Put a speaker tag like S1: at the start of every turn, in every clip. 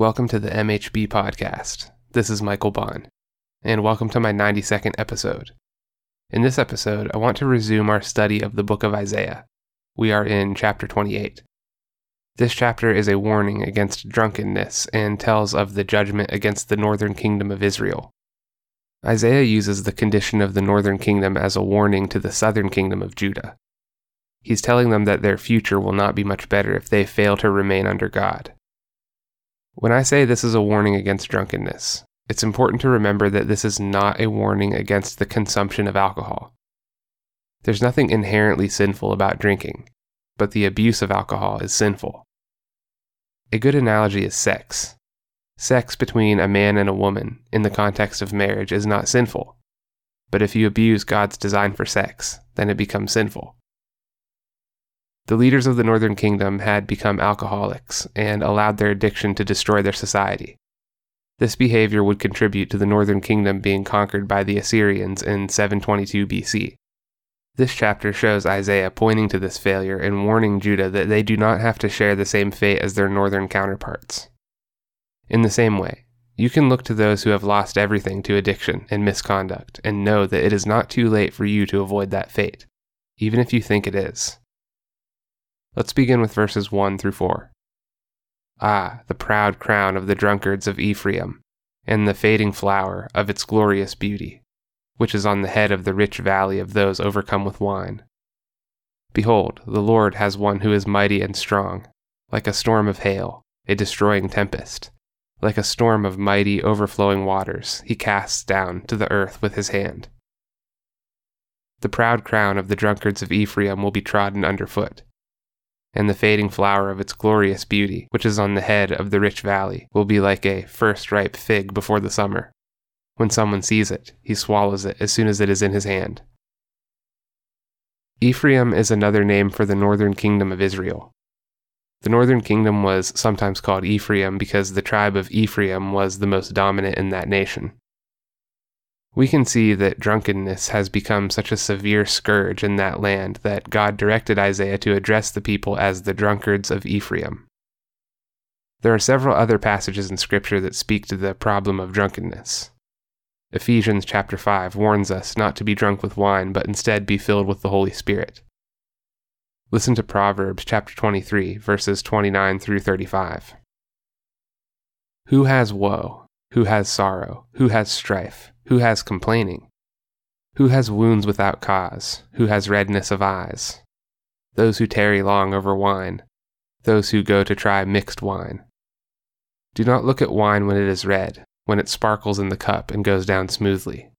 S1: Welcome to the MHB podcast. This is Michael Baun, and welcome to my 92nd episode. In this episode, I want to resume our study of the book of Isaiah. We are in chapter 28. This chapter is a warning against drunkenness and tells of the judgment against the northern kingdom of Israel. Isaiah uses the condition of the northern kingdom as a warning to the southern kingdom of Judah. He's telling them that their future will not be much better if they fail to remain under God. When I say this is a warning against drunkenness, it's important to remember that this is not a warning against the consumption of alcohol. There's nothing inherently sinful about drinking, but the abuse of alcohol is sinful. A good analogy is sex. Sex between a man and a woman in the context of marriage is not sinful, but if you abuse God's design for sex, then it becomes sinful. The leaders of the northern kingdom had become alcoholics and allowed their addiction to destroy their society. This behavior would contribute to the northern kingdom being conquered by the Assyrians in 722 BC. This chapter shows Isaiah pointing to this failure and warning Judah that they do not have to share the same fate as their northern counterparts. In the same way, you can look to those who have lost everything to addiction and misconduct and know that it is not too late for you to avoid that fate, even if you think it is. Let's begin with verses 1 through 4. Ah, the proud crown of the drunkards of Ephraim, and the fading flower of its glorious beauty which is on the head of the rich valley of those overcome with wine. Behold, the Lord has one who is mighty and strong, like a storm of hail, a destroying tempest. Like a storm of mighty, overflowing waters, he casts down to the earth with his hand. The proud crown of the drunkards of Ephraim will be trodden underfoot, and the fading flower of its glorious beauty, which is on the head of the rich valley, will be like a first ripe fig before the summer. When someone sees it, he swallows it as soon as it is in his hand. Ephraim is another name for the northern kingdom of Israel. The northern kingdom was sometimes called Ephraim because the tribe of Ephraim was the most dominant in that nation. We can see that drunkenness has become such a severe scourge in that land that God directed Isaiah to address the people as the drunkards of Ephraim. There are several other passages in Scripture that speak to the problem of drunkenness. Ephesians chapter 5 warns us not to be drunk with wine, but instead be filled with the Holy Spirit. Listen to Proverbs chapter 23, verses 29 through 35. Who has woe? Who has sorrow? Who has strife? Who has complaining? Who has wounds without cause? Who has redness of eyes? Those who tarry long over wine, those who go to try mixed wine. Do not look at wine when it is red when it sparkles in the cup and goes down smoothly.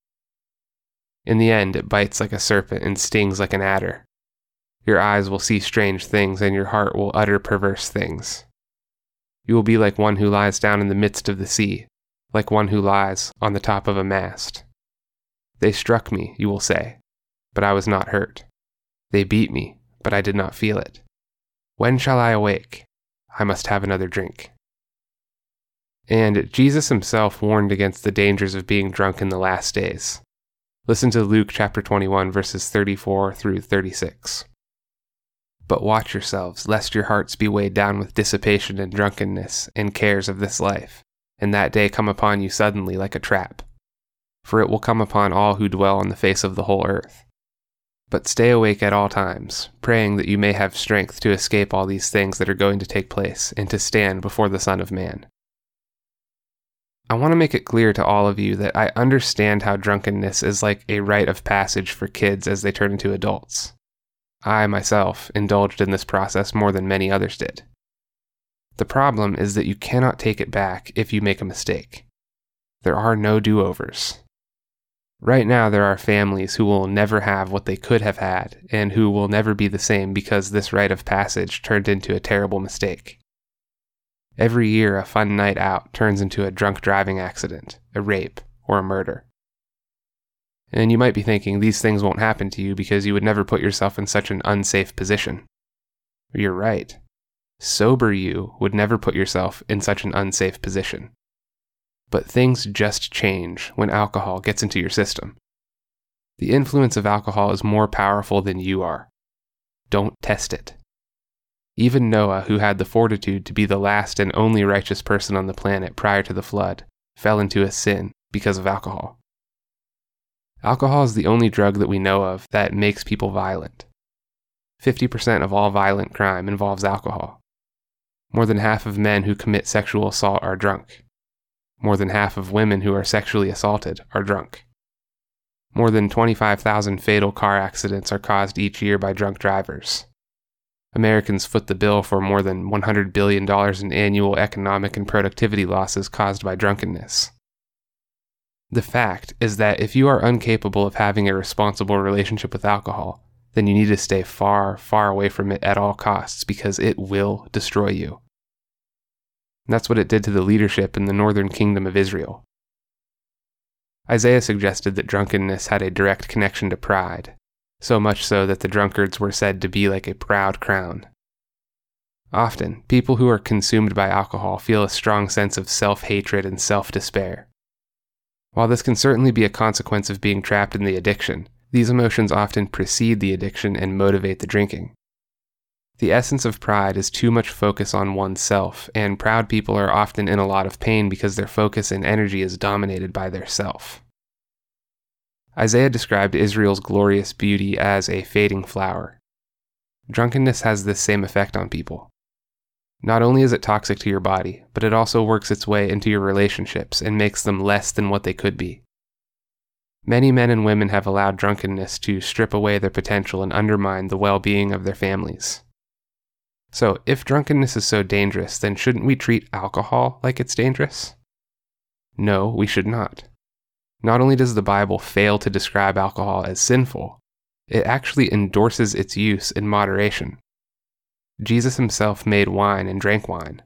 S1: In the end, it bites like a serpent and stings like an adder. Your eyes will see strange things, and your heart will utter perverse things. You will be like one who lies down in the midst of the sea, like one who lies on the top of a mast. They struck me, you will say, but I was not hurt. They beat me, but I did not feel it. When shall I awake? I must have another drink. And Jesus himself warned against the dangers of being drunk in the last days. Listen to Luke chapter 21, verses 34 through 36. But watch yourselves, lest your hearts be weighed down with dissipation and drunkenness and cares of this life, and that day come upon you suddenly like a trap. For it will come upon all who dwell on the face of the whole earth. But stay awake at all times, praying that you may have strength to escape all these things that are going to take place, and to stand before the Son of Man. I want to make it clear to all of you that I understand how drunkenness is like a rite of passage for kids as they turn into adults. I myself indulged in this process more than many others did. The problem is that you cannot take it back if you make a mistake. There are no do overs. Right now, there are families who will never have what they could have had and who will never be the same because this rite of passage turned into a terrible mistake. Every year, a fun night out turns into a drunk driving accident, a rape, or a murder. And you might be thinking these things won't happen to you because you would never put yourself in such an unsafe position. You're right. Sober you would never put yourself in such an unsafe position. But things just change when alcohol gets into your system. The influence of alcohol is more powerful than you are. Don't test it. Even Noah, who had the fortitude to be the last and only righteous person on the planet prior to the flood, fell into a sin because of alcohol. Alcohol is the only drug that we know of that makes people violent. 50% of all violent crime involves alcohol. More than half of men who commit sexual assault are drunk. More than half of women who are sexually assaulted are drunk. More than 25,000 fatal car accidents are caused each year by drunk drivers. Americans foot the bill for more than $100 billion in annual economic and productivity losses caused by drunkenness. The fact is that if you are incapable of having a responsible relationship with alcohol, then you need to stay far, far away from it at all costs because it will destroy you. And that's what it did to the leadership in the northern kingdom of Israel. Isaiah suggested that drunkenness had a direct connection to pride, so much so that the drunkards were said to be like a proud crown. Often, people who are consumed by alcohol feel a strong sense of self hatred and self despair. While this can certainly be a consequence of being trapped in the addiction, these emotions often precede the addiction and motivate the drinking. The essence of pride is too much focus on oneself, and proud people are often in a lot of pain because their focus and energy is dominated by their self. Isaiah described Israel's glorious beauty as a fading flower. Drunkenness has this same effect on people. Not only is it toxic to your body, but it also works its way into your relationships and makes them less than what they could be. Many men and women have allowed drunkenness to strip away their potential and undermine the well being of their families. So, if drunkenness is so dangerous, then shouldn't we treat alcohol like it's dangerous? No, we should not. Not only does the Bible fail to describe alcohol as sinful, it actually endorses its use in moderation. Jesus himself made wine and drank wine.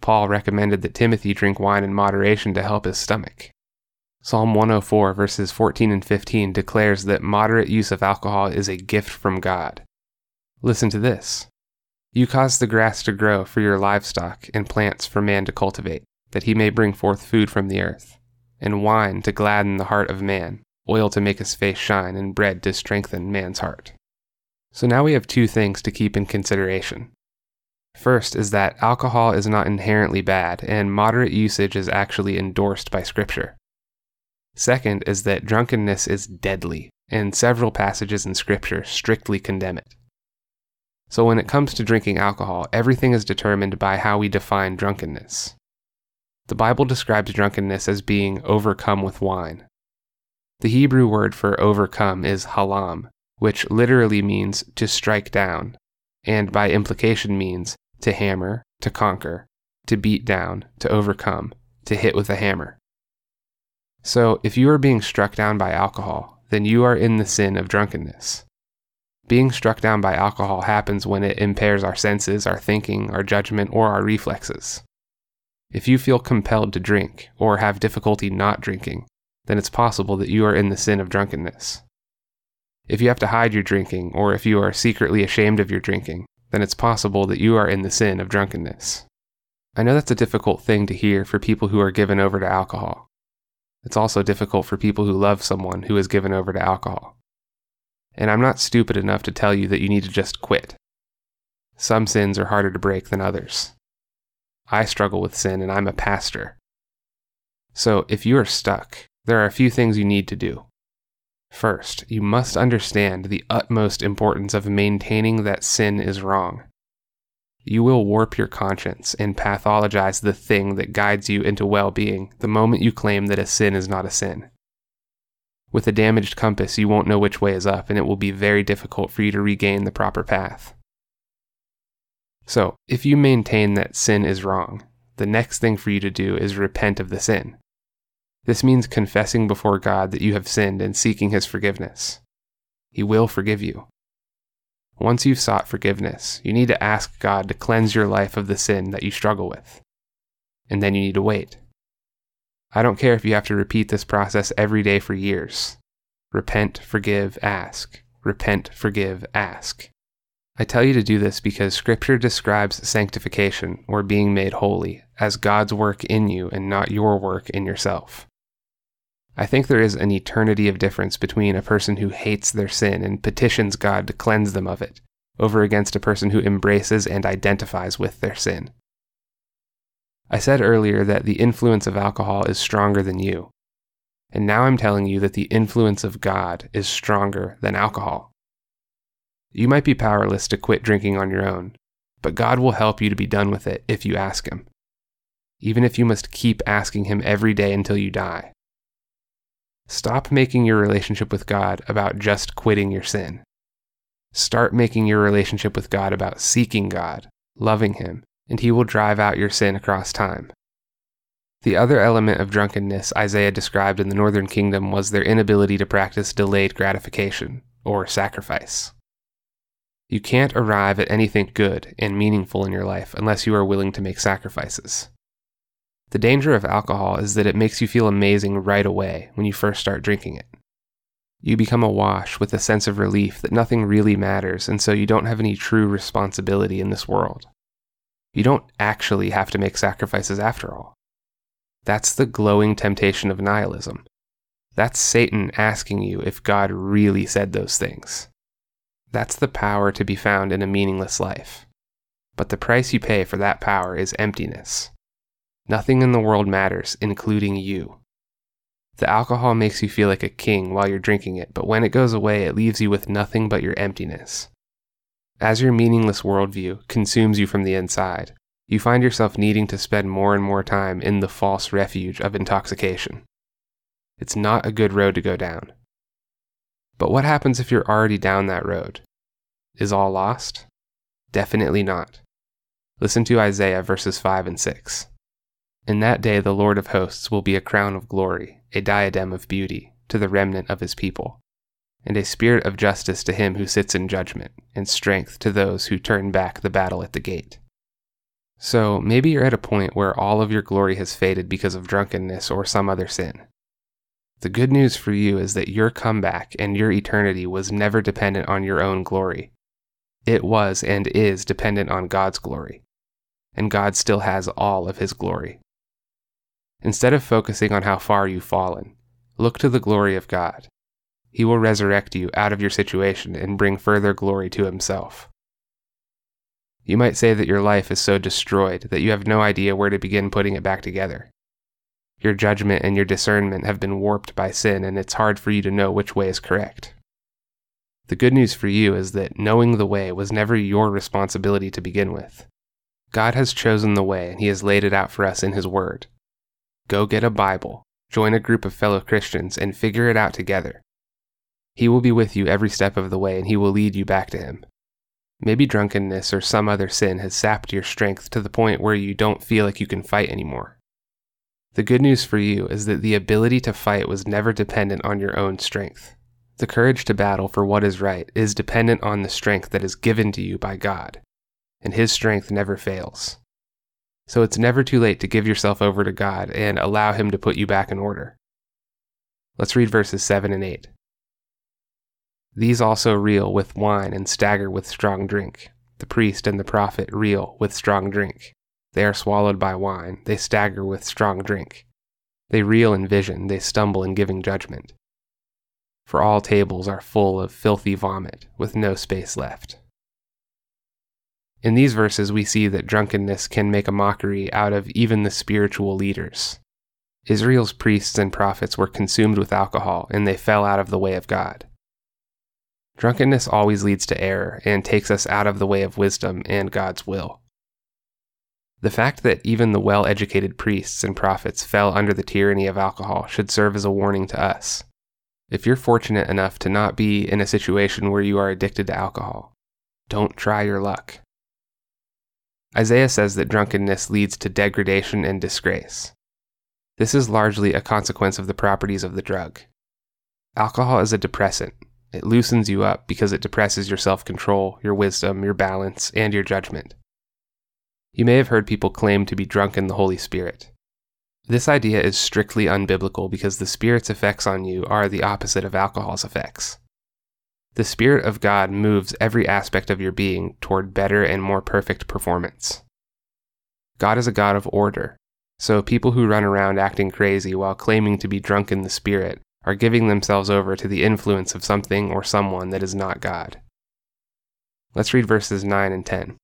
S1: Paul recommended that Timothy drink wine in moderation to help his stomach. Psalm 104, verses 14 and 15 declares that moderate use of alcohol is a gift from God. Listen to this you cause the grass to grow for your livestock and plants for man to cultivate, that he may bring forth food from the earth, and wine to gladden the heart of man, oil to make his face shine, and bread to strengthen man's heart. So now we have two things to keep in consideration. First is that alcohol is not inherently bad, and moderate usage is actually endorsed by Scripture. Second is that drunkenness is deadly, and several passages in Scripture strictly condemn it. So when it comes to drinking alcohol, everything is determined by how we define drunkenness. The Bible describes drunkenness as being overcome with wine. The Hebrew word for overcome is halam, which literally means to strike down, and by implication means to hammer, to conquer, to beat down, to overcome, to hit with a hammer. So if you are being struck down by alcohol, then you are in the sin of drunkenness. Being struck down by alcohol happens when it impairs our senses, our thinking, our judgment, or our reflexes. If you feel compelled to drink or have difficulty not drinking, then it's possible that you are in the sin of drunkenness. If you have to hide your drinking, or if you are secretly ashamed of your drinking, then it's possible that you are in the sin of drunkenness. I know that's a difficult thing to hear for people who are given over to alcohol. It's also difficult for people who love someone who is given over to alcohol and I'm not stupid enough to tell you that you need to just quit. Some sins are harder to break than others. I struggle with sin and I'm a pastor. So if you are stuck, there are a few things you need to do. First, you must understand the utmost importance of maintaining that sin is wrong. You will warp your conscience and pathologize the thing that guides you into well being the moment you claim that a sin is not a sin. With a damaged compass, you won't know which way is up, and it will be very difficult for you to regain the proper path. So, if you maintain that sin is wrong, the next thing for you to do is repent of the sin. This means confessing before God that you have sinned and seeking His forgiveness. He will forgive you. Once you've sought forgiveness, you need to ask God to cleanse your life of the sin that you struggle with. And then you need to wait. I don't care if you have to repeat this process every day for years. Repent, forgive, ask. Repent, forgive, ask. I tell you to do this because Scripture describes sanctification, or being made holy, as God's work in you and not your work in yourself. I think there is an eternity of difference between a person who hates their sin and petitions God to cleanse them of it, over against a person who embraces and identifies with their sin. I said earlier that the influence of alcohol is stronger than you. And now I'm telling you that the influence of God is stronger than alcohol. You might be powerless to quit drinking on your own, but God will help you to be done with it if you ask Him, even if you must keep asking Him every day until you die. Stop making your relationship with God about just quitting your sin. Start making your relationship with God about seeking God, loving Him, and He will drive out your sin across time. The other element of drunkenness Isaiah described in the northern kingdom was their inability to practice delayed gratification, or sacrifice. You can't arrive at anything good and meaningful in your life unless you are willing to make sacrifices. The danger of alcohol is that it makes you feel amazing right away when you first start drinking it. You become awash with a sense of relief that nothing really matters, and so you don't have any true responsibility in this world. You don't actually have to make sacrifices after all. That's the glowing temptation of nihilism. That's Satan asking you if God really said those things. That's the power to be found in a meaningless life. But the price you pay for that power is emptiness. Nothing in the world matters, including you. The alcohol makes you feel like a king while you're drinking it, but when it goes away, it leaves you with nothing but your emptiness. As your meaningless worldview consumes you from the inside, you find yourself needing to spend more and more time in the false refuge of intoxication. It's not a good road to go down. But what happens if you're already down that road? Is all lost? Definitely not. Listen to Isaiah verses 5 and 6. In that day, the Lord of hosts will be a crown of glory, a diadem of beauty, to the remnant of his people, and a spirit of justice to him who sits in judgment, and strength to those who turn back the battle at the gate. So maybe you're at a point where all of your glory has faded because of drunkenness or some other sin. The good news for you is that your comeback and your eternity was never dependent on your own glory. It was and is dependent on God's glory. And God still has all of his glory. Instead of focusing on how far you've fallen, look to the glory of God. He will resurrect you out of your situation and bring further glory to Himself. You might say that your life is so destroyed that you have no idea where to begin putting it back together. Your judgment and your discernment have been warped by sin, and it's hard for you to know which way is correct. The good news for you is that knowing the way was never your responsibility to begin with. God has chosen the way, and He has laid it out for us in His Word. Go get a Bible, join a group of fellow Christians, and figure it out together. He will be with you every step of the way, and He will lead you back to Him. Maybe drunkenness or some other sin has sapped your strength to the point where you don't feel like you can fight anymore. The good news for you is that the ability to fight was never dependent on your own strength. The courage to battle for what is right is dependent on the strength that is given to you by God, and His strength never fails. So it's never too late to give yourself over to God and allow Him to put you back in order. Let's read verses 7 and 8. These also reel with wine and stagger with strong drink. The priest and the prophet reel with strong drink. They are swallowed by wine, they stagger with strong drink. They reel in vision, they stumble in giving judgment. For all tables are full of filthy vomit, with no space left. In these verses, we see that drunkenness can make a mockery out of even the spiritual leaders. Israel's priests and prophets were consumed with alcohol, and they fell out of the way of God. Drunkenness always leads to error and takes us out of the way of wisdom and God's will. The fact that even the well educated priests and prophets fell under the tyranny of alcohol should serve as a warning to us. If you're fortunate enough to not be in a situation where you are addicted to alcohol, don't try your luck. Isaiah says that drunkenness leads to degradation and disgrace. This is largely a consequence of the properties of the drug. Alcohol is a depressant. It loosens you up because it depresses your self control, your wisdom, your balance, and your judgment. You may have heard people claim to be drunk in the Holy Spirit. This idea is strictly unbiblical because the Spirit's effects on you are the opposite of alcohol's effects. The Spirit of God moves every aspect of your being toward better and more perfect performance. God is a God of order, so people who run around acting crazy while claiming to be drunk in the Spirit are giving themselves over to the influence of something or someone that is not God. Let's read verses 9 and 10.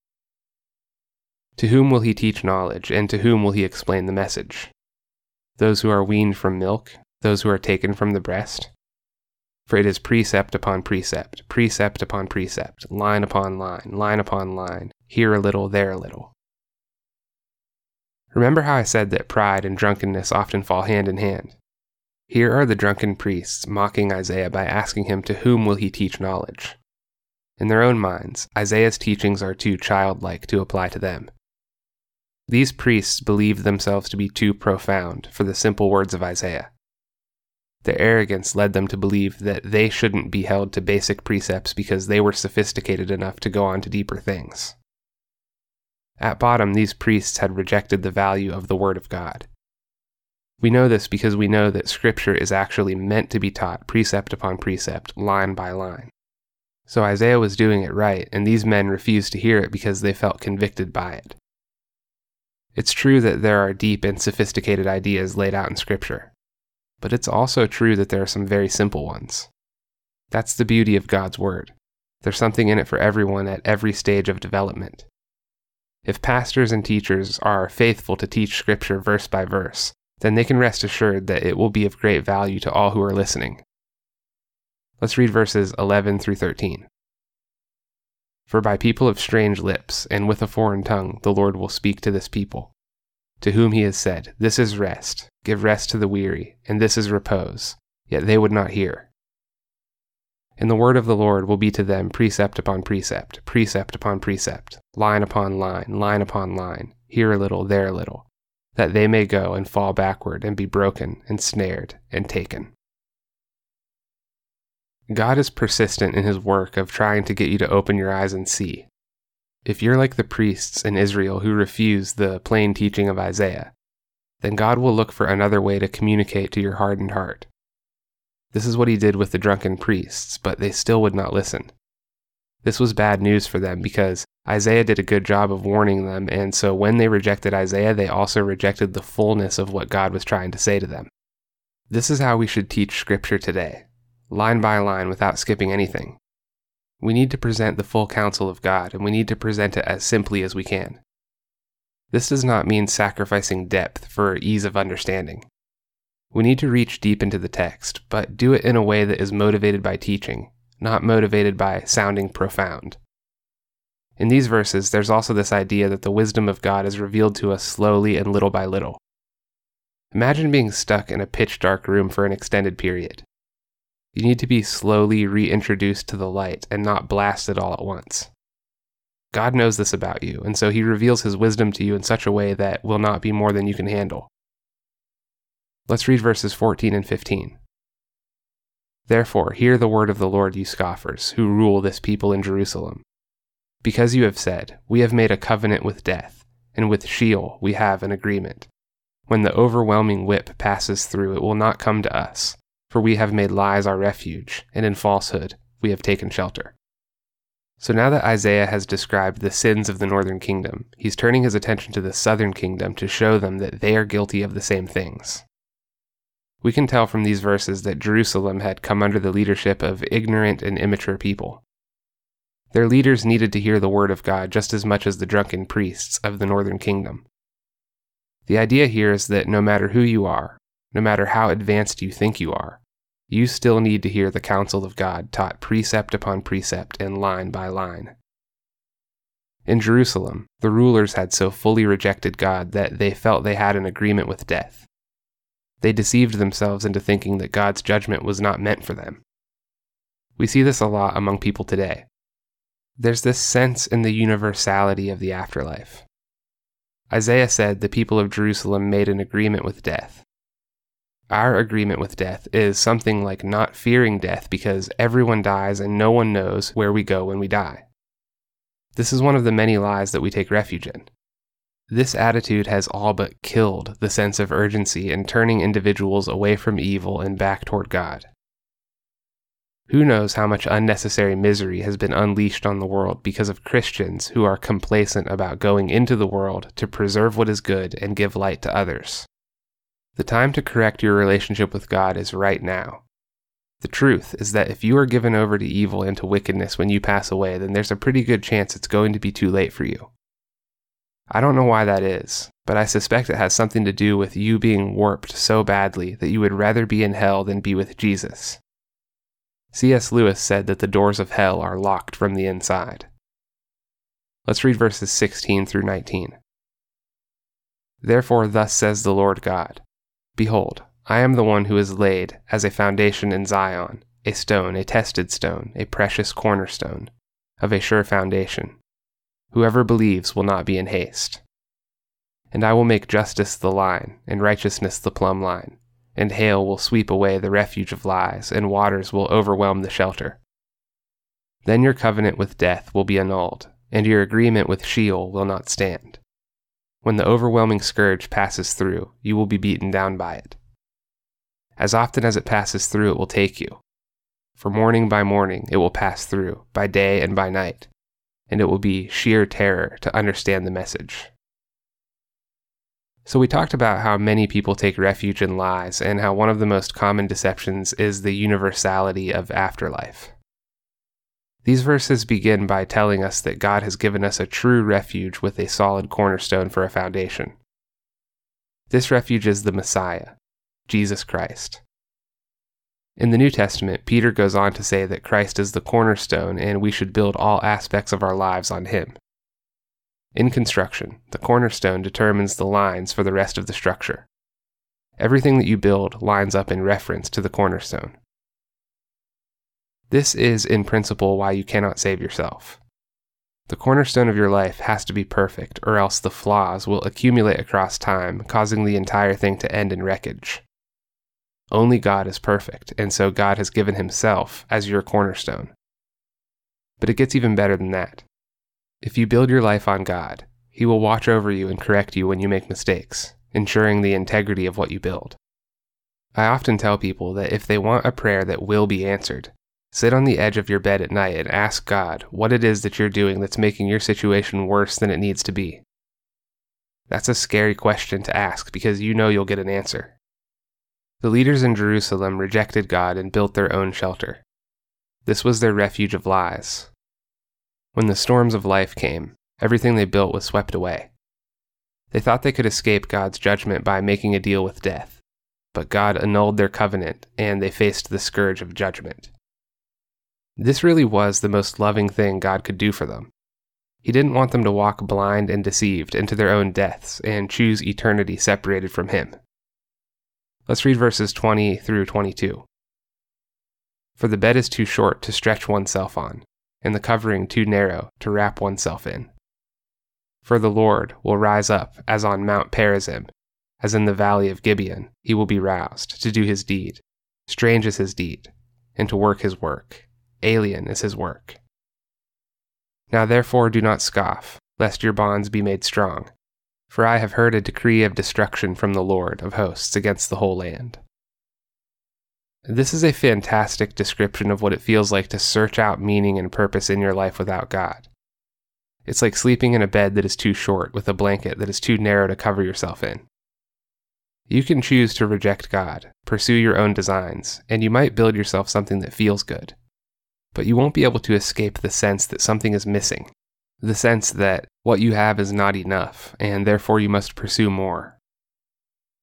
S1: To whom will he teach knowledge, and to whom will he explain the message? Those who are weaned from milk, those who are taken from the breast? For it is precept upon precept, precept upon precept, line upon line, line upon line, here a little, there a little. Remember how I said that pride and drunkenness often fall hand in hand? Here are the drunken priests mocking Isaiah by asking him to whom will he teach knowledge. In their own minds, Isaiah's teachings are too childlike to apply to them. These priests believed themselves to be too profound for the simple words of Isaiah. Their arrogance led them to believe that they shouldn't be held to basic precepts because they were sophisticated enough to go on to deeper things. At bottom, these priests had rejected the value of the Word of God. We know this because we know that Scripture is actually meant to be taught precept upon precept, line by line. So Isaiah was doing it right, and these men refused to hear it because they felt convicted by it. It's true that there are deep and sophisticated ideas laid out in Scripture, but it's also true that there are some very simple ones. That's the beauty of God's Word. There's something in it for everyone at every stage of development. If pastors and teachers are faithful to teach Scripture verse by verse, then they can rest assured that it will be of great value to all who are listening. Let's read verses 11 through 13. For by people of strange lips and with a foreign tongue the Lord will speak to this people, to whom he has said, This is rest, give rest to the weary, and this is repose, yet they would not hear. And the word of the Lord will be to them precept upon precept, precept upon precept, line upon line, line upon line, here a little, there a little, that they may go and fall backward and be broken and snared and taken. God is persistent in his work of trying to get you to open your eyes and see. If you're like the priests in Israel who refuse the plain teaching of Isaiah, then God will look for another way to communicate to your hardened heart. This is what he did with the drunken priests, but they still would not listen. This was bad news for them because Isaiah did a good job of warning them, and so when they rejected Isaiah, they also rejected the fullness of what God was trying to say to them. This is how we should teach Scripture today line by line without skipping anything. We need to present the full counsel of God, and we need to present it as simply as we can. This does not mean sacrificing depth for ease of understanding. We need to reach deep into the text, but do it in a way that is motivated by teaching, not motivated by sounding profound. In these verses, there's also this idea that the wisdom of God is revealed to us slowly and little by little. Imagine being stuck in a pitch dark room for an extended period. You need to be slowly reintroduced to the light and not blasted all at once. God knows this about you, and so he reveals his wisdom to you in such a way that will not be more than you can handle. Let's read verses 14 and 15. Therefore, hear the word of the Lord, you scoffers, who rule this people in Jerusalem. Because you have said, We have made a covenant with death, and with Sheol we have an agreement. When the overwhelming whip passes through, it will not come to us for we have made lies our refuge, and in falsehood we have taken shelter. So now that Isaiah has described the sins of the northern kingdom, he's turning his attention to the southern kingdom to show them that they are guilty of the same things. We can tell from these verses that Jerusalem had come under the leadership of ignorant and immature people. Their leaders needed to hear the word of God just as much as the drunken priests of the northern kingdom. The idea here is that no matter who you are, no matter how advanced you think you are, you still need to hear the counsel of God taught precept upon precept and line by line. In Jerusalem, the rulers had so fully rejected God that they felt they had an agreement with death. They deceived themselves into thinking that God's judgment was not meant for them. We see this a lot among people today. There's this sense in the universality of the afterlife. Isaiah said the people of Jerusalem made an agreement with death. Our agreement with death is something like not fearing death because everyone dies and no one knows where we go when we die. This is one of the many lies that we take refuge in. This attitude has all but killed the sense of urgency in turning individuals away from evil and back toward God. Who knows how much unnecessary misery has been unleashed on the world because of Christians who are complacent about going into the world to preserve what is good and give light to others. The time to correct your relationship with God is right now. The truth is that if you are given over to evil and to wickedness when you pass away, then there's a pretty good chance it's going to be too late for you. I don't know why that is, but I suspect it has something to do with you being warped so badly that you would rather be in hell than be with Jesus. C.S. Lewis said that the doors of hell are locked from the inside. Let's read verses 16 through 19. Therefore, thus says the Lord God Behold, I am the one who is laid as a foundation in Zion, a stone, a tested stone, a precious cornerstone, of a sure foundation. Whoever believes will not be in haste. And I will make justice the line, and righteousness the plumb line, and hail will sweep away the refuge of lies, and waters will overwhelm the shelter. Then your covenant with death will be annulled, and your agreement with Sheol will not stand. When the overwhelming scourge passes through, you will be beaten down by it. As often as it passes through, it will take you. For morning by morning it will pass through, by day and by night, and it will be sheer terror to understand the message. So, we talked about how many people take refuge in lies, and how one of the most common deceptions is the universality of afterlife. These verses begin by telling us that God has given us a true refuge with a solid cornerstone for a foundation. This refuge is the Messiah, Jesus Christ. In the New Testament, Peter goes on to say that Christ is the cornerstone and we should build all aspects of our lives on him. In construction, the cornerstone determines the lines for the rest of the structure. Everything that you build lines up in reference to the cornerstone. This is, in principle, why you cannot save yourself. The cornerstone of your life has to be perfect, or else the flaws will accumulate across time, causing the entire thing to end in wreckage. Only God is perfect, and so God has given Himself as your cornerstone. But it gets even better than that. If you build your life on God, He will watch over you and correct you when you make mistakes, ensuring the integrity of what you build. I often tell people that if they want a prayer that will be answered, Sit on the edge of your bed at night and ask God what it is that you're doing that's making your situation worse than it needs to be. That's a scary question to ask because you know you'll get an answer. The leaders in Jerusalem rejected God and built their own shelter. This was their refuge of lies. When the storms of life came, everything they built was swept away. They thought they could escape God's judgment by making a deal with death, but God annulled their covenant and they faced the scourge of judgment. This really was the most loving thing God could do for them. He didn't want them to walk blind and deceived into their own deaths and choose eternity separated from Him. Let's read verses 20 through 22. For the bed is too short to stretch oneself on, and the covering too narrow to wrap oneself in. For the Lord will rise up as on Mount Perazim, as in the valley of Gibeon, he will be roused to do his deed. Strange is his deed, and to work his work alien is his work. Now therefore do not scoff, lest your bonds be made strong. For I have heard a decree of destruction from the Lord of hosts against the whole land. This is a fantastic description of what it feels like to search out meaning and purpose in your life without God. It's like sleeping in a bed that is too short with a blanket that is too narrow to cover yourself in. You can choose to reject God, pursue your own designs, and you might build yourself something that feels good but you won't be able to escape the sense that something is missing, the sense that what you have is not enough, and therefore you must pursue more.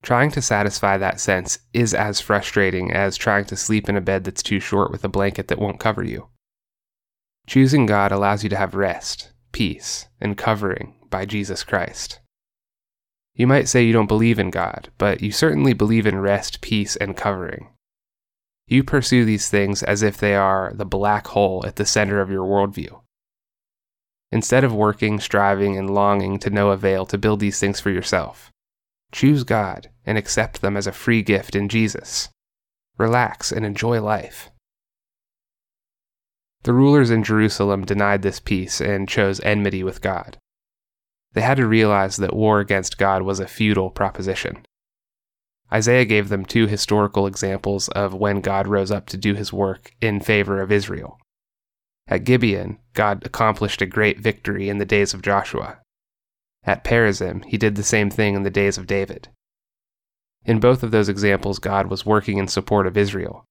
S1: Trying to satisfy that sense is as frustrating as trying to sleep in a bed that's too short with a blanket that won't cover you. Choosing God allows you to have rest, peace, and covering by Jesus Christ. You might say you don't believe in God, but you certainly believe in rest, peace, and covering. You pursue these things as if they are the black hole at the center of your worldview. Instead of working, striving, and longing to no avail to build these things for yourself, choose God and accept them as a free gift in Jesus. Relax and enjoy life. The rulers in Jerusalem denied this peace and chose enmity with God. They had to realize that war against God was a futile proposition. Isaiah gave them two historical examples of when God rose up to do his work in favor of Israel. At Gibeon, God accomplished a great victory in the days of Joshua. At Perazim, he did the same thing in the days of David. In both of those examples, God was working in support of Israel.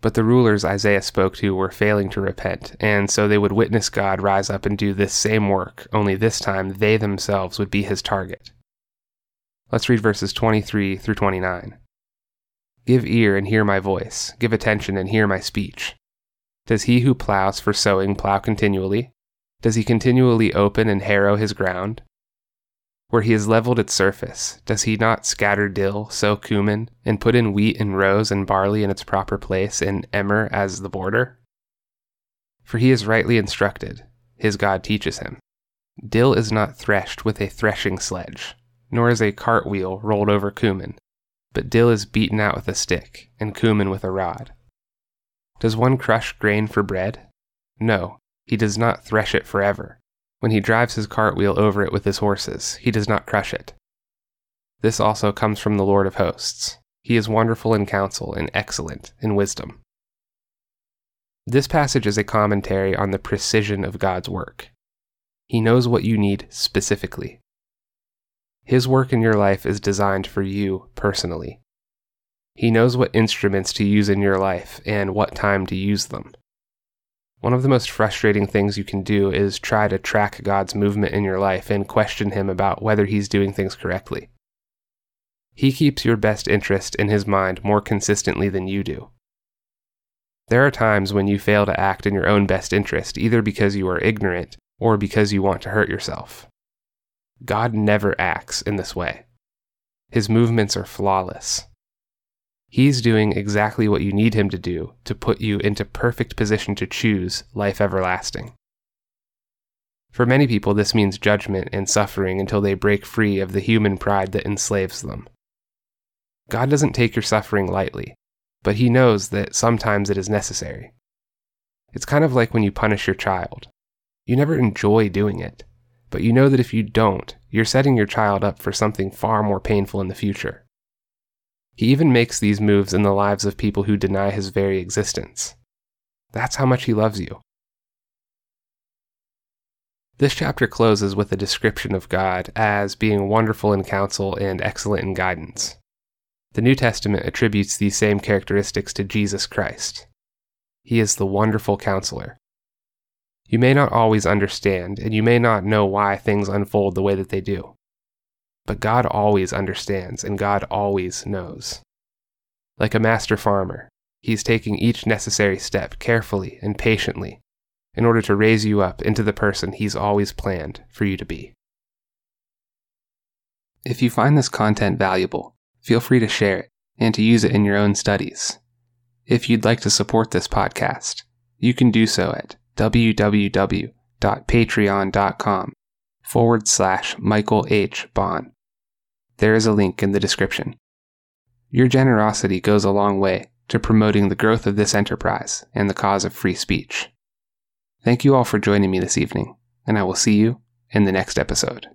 S1: But the rulers Isaiah spoke to were failing to repent, and so they would witness God rise up and do this same work, only this time they themselves would be his target. Let's read verses 23 through 29. Give ear and hear my voice, give attention and hear my speech. Does he who plows for sowing plow continually? Does he continually open and harrow his ground? Where he has leveled its surface, does he not scatter dill, sow cumin, and put in wheat and rows and barley in its proper place, and emmer as the border? For he is rightly instructed, his God teaches him. Dill is not threshed with a threshing sledge, nor is a cartwheel rolled over cumin, but dill is beaten out with a stick, and cumin with a rod. Does one crush grain for bread? No, he does not thresh it forever when he drives his cartwheel over it with his horses, he does not crush it. This also comes from the Lord of hosts. He is wonderful in counsel and excellent in wisdom. This passage is a commentary on the precision of God's work. He knows what you need specifically. His work in your life is designed for you personally. He knows what instruments to use in your life and what time to use them. One of the most frustrating things you can do is try to track God's movement in your life and question Him about whether He's doing things correctly. He keeps your best interest in His mind more consistently than you do. There are times when you fail to act in your own best interest, either because you are ignorant or because you want to hurt yourself. God never acts in this way. His movements are flawless. He's doing exactly what you need him to do to put you into perfect position to choose life everlasting. For many people, this means judgment and suffering until they break free of the human pride that enslaves them. God doesn't take your suffering lightly, but He knows that sometimes it is necessary. It's kind of like when you punish your child. You never enjoy doing it, but you know that if you don't, you're setting your child up for something far more painful in the future. He even makes these moves in the lives of people who deny his very existence. That's how much he loves you. This chapter closes with a description of God as being wonderful in counsel and excellent in guidance. The New Testament attributes these same characteristics to Jesus Christ. He is the wonderful counselor. You may not always understand, and you may not know why things unfold the way that they do. But God always understands and God always knows. Like a master farmer, He's taking each necessary step carefully and patiently in order to raise you up into the person He's always planned for you to be. If you find this content valuable, feel free to share it and to use it in your own studies. If you'd like to support this podcast, you can do so at www.patreon.com forward slash Michael H. Baun. There is a link in the description. Your generosity goes a long way to promoting the growth of this enterprise and the cause of free speech. Thank you all for joining me this evening, and I will see you in the next episode.